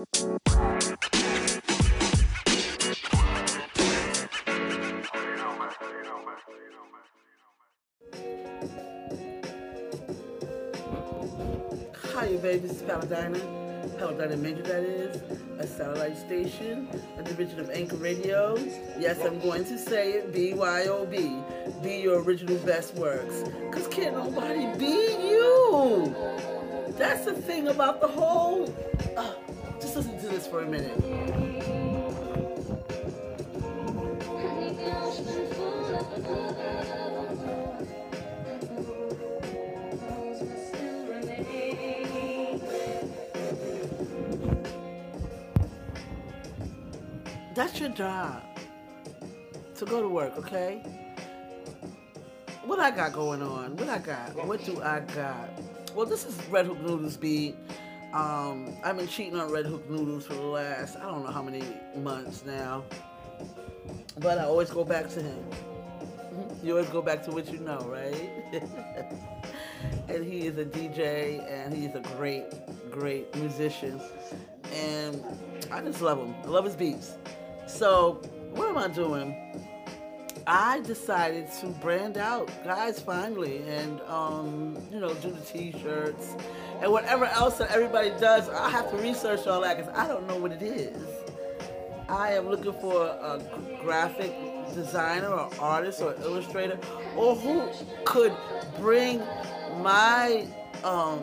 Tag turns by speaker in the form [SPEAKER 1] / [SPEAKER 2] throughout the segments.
[SPEAKER 1] Hi, you babies. It's Paladina. Paladina Major, that is. A satellite station, a division of Anchor Radio. Yes, I'm going to say it. BYOB. Be your original best works. Because can't nobody be you. That's the thing about the whole. Uh, listen to this for a minute. That's your job. To go to work, okay? What I got going on? What I got? What do I got? Well, this is Red Hook Noodles beat. Um, I've been cheating on Red Hook Noodles for the last I don't know how many months now, but I always go back to him. You always go back to what you know, right? and he is a DJ and he's a great, great musician, and I just love him. I love his beats. So, what am I doing? I decided to brand out, guys, finally, and um, you know, do the T-shirts and whatever else that everybody does. I have to research all that because I don't know what it is. I am looking for a graphic designer or artist or illustrator or who could bring my um,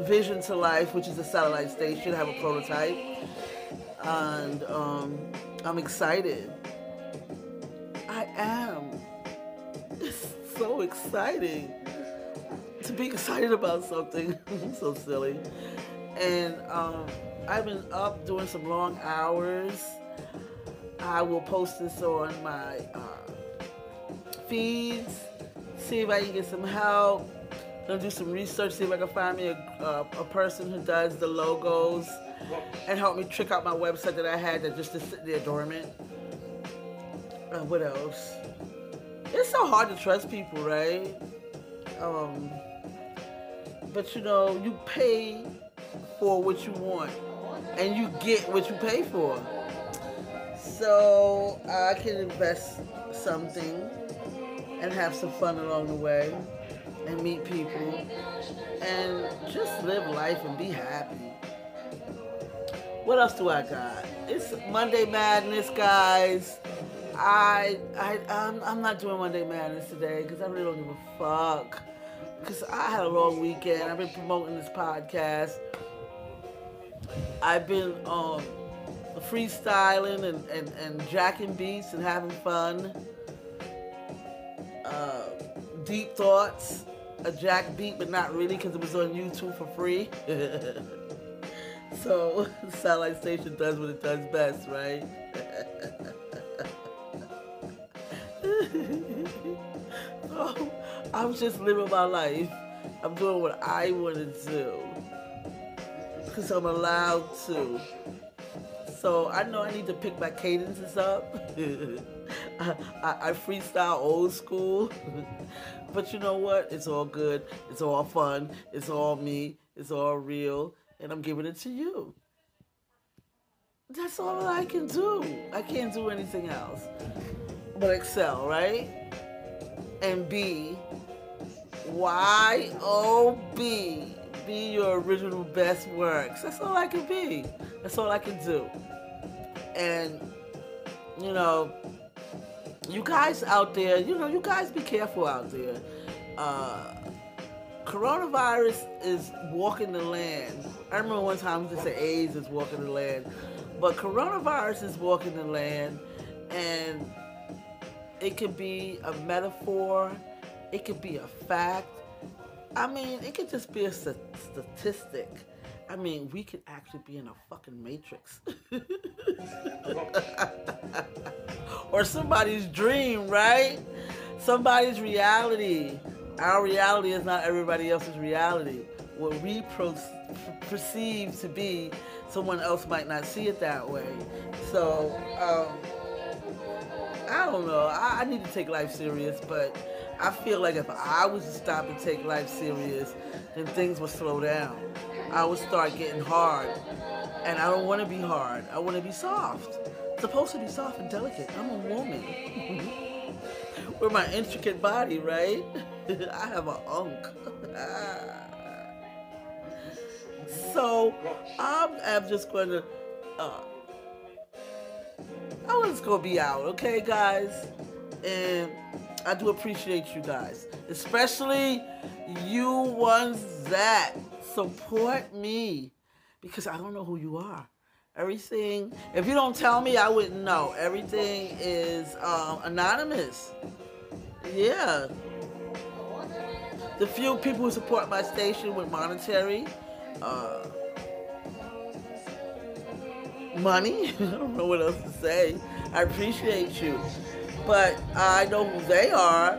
[SPEAKER 1] vision to life, which is a satellite station. Have a prototype, and um, I'm excited. I am. It's so exciting to be excited about something. so silly. And um, I've been up doing some long hours. I will post this on my uh, feeds. See if I can get some help. Gonna do some research. See if I can find me a, uh, a person who does the logos and help me trick out my website that I had that just to sit there dormant. Uh, what else? It's so hard to trust people, right? Um, but you know, you pay for what you want, and you get what you pay for. So I can invest something and have some fun along the way, and meet people, and just live life and be happy. What else do I got? It's Monday Madness, guys. I I I'm, I'm not doing Monday Madness today because I really don't give a fuck. Because I had a long weekend. I've been promoting this podcast. I've been um, freestyling and, and, and jacking beats and having fun. Uh, deep thoughts, a jack beat, but not really because it was on YouTube for free. so satellite station does what it does best, right? I'm just living my life. I'm doing what I want to do because I'm allowed to. So I know I need to pick my cadences up. I, I, I freestyle old school, but you know what? It's all good. It's all fun. It's all me. It's all real, and I'm giving it to you. That's all I can do. I can't do anything else but excel, right? And be Y O B. Be your original best works. That's all I can be. That's all I can do. And you know, you guys out there, you know, you guys be careful out there. Uh, coronavirus is walking the land. I remember one time they said AIDS is walking the land, but coronavirus is walking the land, and it could be a metaphor, it could be a fact. I mean, it could just be a st- statistic. I mean, we could actually be in a fucking matrix. or somebody's dream, right? Somebody's reality. Our reality is not everybody else's reality. What we pro- perceive to be, someone else might not see it that way. So, um, I don't know. I, I need to take life serious, but I feel like if I was to stop and take life serious, then things would slow down. I would start getting hard. And I don't want to be hard. I want to be soft. Supposed to be soft and delicate. I'm a woman. With my intricate body, right? I have a unk. so I'm, I'm just going to. Uh, I'm just gonna be out, okay, guys? And I do appreciate you guys, especially you ones that support me because I don't know who you are. Everything, if you don't tell me, I wouldn't know. Everything is um, anonymous. Yeah. The few people who support my station with monetary, uh, money. I don't know what else to say. I appreciate you. But I know who they are,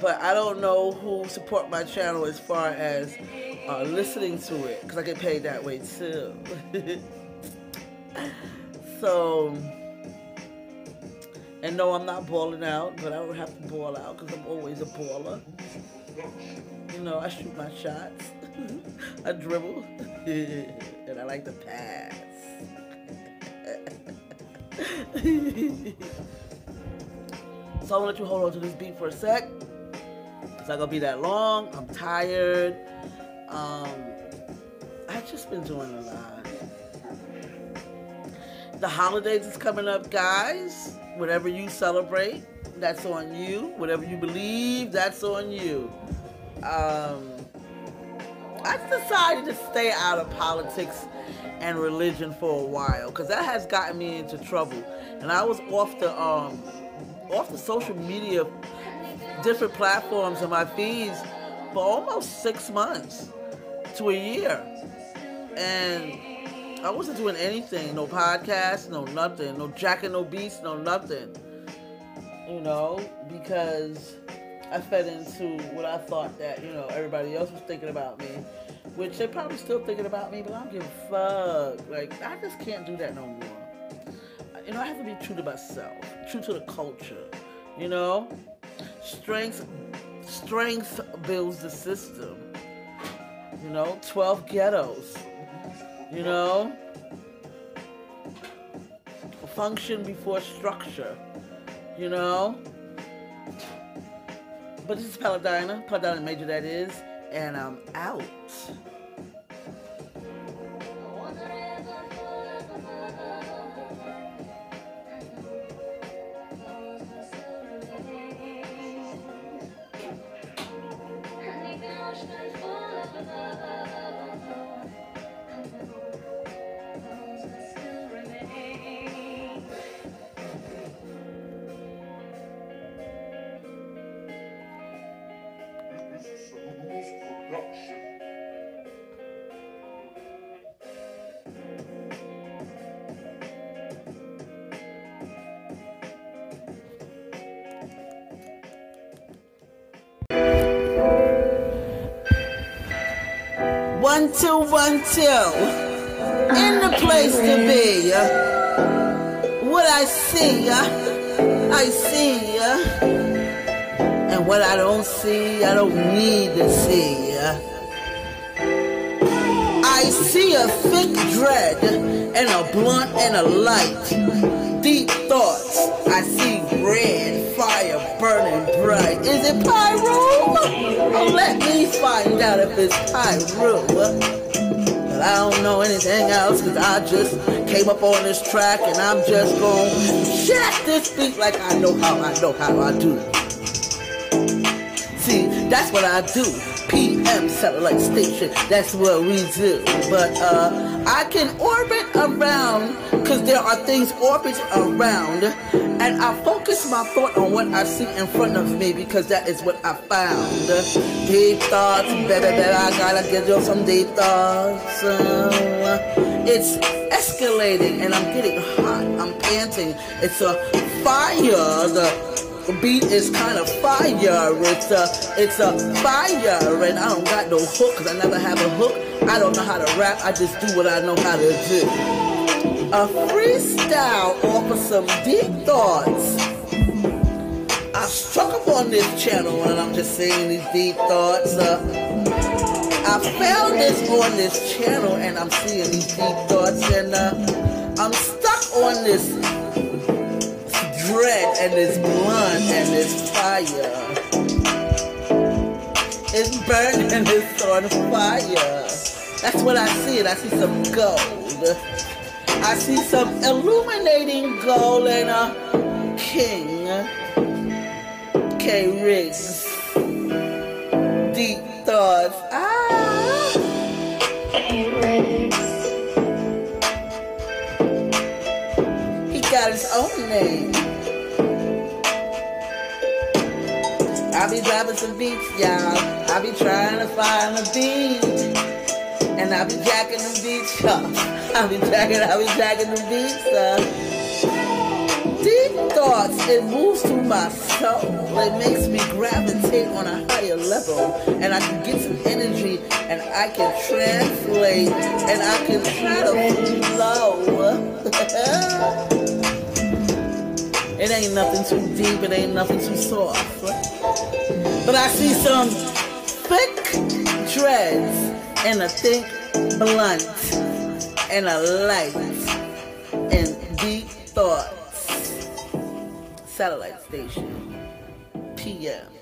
[SPEAKER 1] but I don't know who support my channel as far as uh, listening to it, because I get paid that way too. so, and no, I'm not balling out, but I don't have to ball out because I'm always a baller. You know, I shoot my shots, I dribble, and I like to pass. So I'm gonna let you hold on to this beat for a sec. It's not gonna be that long. I'm tired. Um, I've just been doing a lot. The holidays is coming up, guys. Whatever you celebrate, that's on you. Whatever you believe, that's on you. Um, I decided to stay out of politics and religion for a while because that has gotten me into trouble. And I was off the um, off the social media, different platforms and my feeds for almost six months to a year, and I wasn't doing anything. No podcast, no nothing. No Jack and no Beats, no nothing. You know, because I fed into what I thought that you know everybody else was thinking about me which they're probably still thinking about me, but I don't give a fuck. Like, I just can't do that no more. You know, I have to be true to myself, true to the culture. You know, strength, strength builds the system. You know, 12 ghettos. You know, function before structure. You know, but this is Paladina, Paladina Major that is, and I'm out. One, two, one, two. In the place to be. What I see, uh, I see. Uh. And what I don't see, I don't need to see. Uh. I see a thick dread and a blunt and a light. Deep thoughts, I see red burning bright. Is it Piru? Oh, let me find out if it's Piru. But I don't know anything else because I just came up on this track and I'm just going to jack this beat like I know how I know how I do. See, that's what I do. PM satellite station, that's what we do. But uh, I can orbit around because there are things orbiting around and I focus my thought on what I see in front of me because that is what I found. Deep thoughts, baby, baby, I gotta give you some deep thoughts. It's escalating and I'm getting hot. I'm panting. It's a fire. The beat is kind of fire. It's a, it's a fire, and I don't got no hook because I never have a hook. I don't know how to rap. I just do what I know how to do a freestyle some deep thoughts. I struck up on this channel and I'm just saying these deep thoughts. Uh, I found this on this channel and I'm seeing these deep thoughts and uh, I'm stuck on this dread and this blunt and this fire. It's burning it's on fire. That's what I see and I see some gold. I see some illuminating gold and a king. K. Wrigs. Deep thoughts. Ah. He got his own name. I be driving some beats, y'all. I be trying to find a beat. And I be jacking the beats, y'all. I be jacking, I be jacking the beats, uh. Deep thoughts, it moves through my soul. It makes me gravitate on a higher level. And I can get some energy and I can translate and I can try to flow. it ain't nothing too deep, it ain't nothing too soft. But I see some thick dreads and a thick blunt and a light and deep thoughts. Satellite station. PM.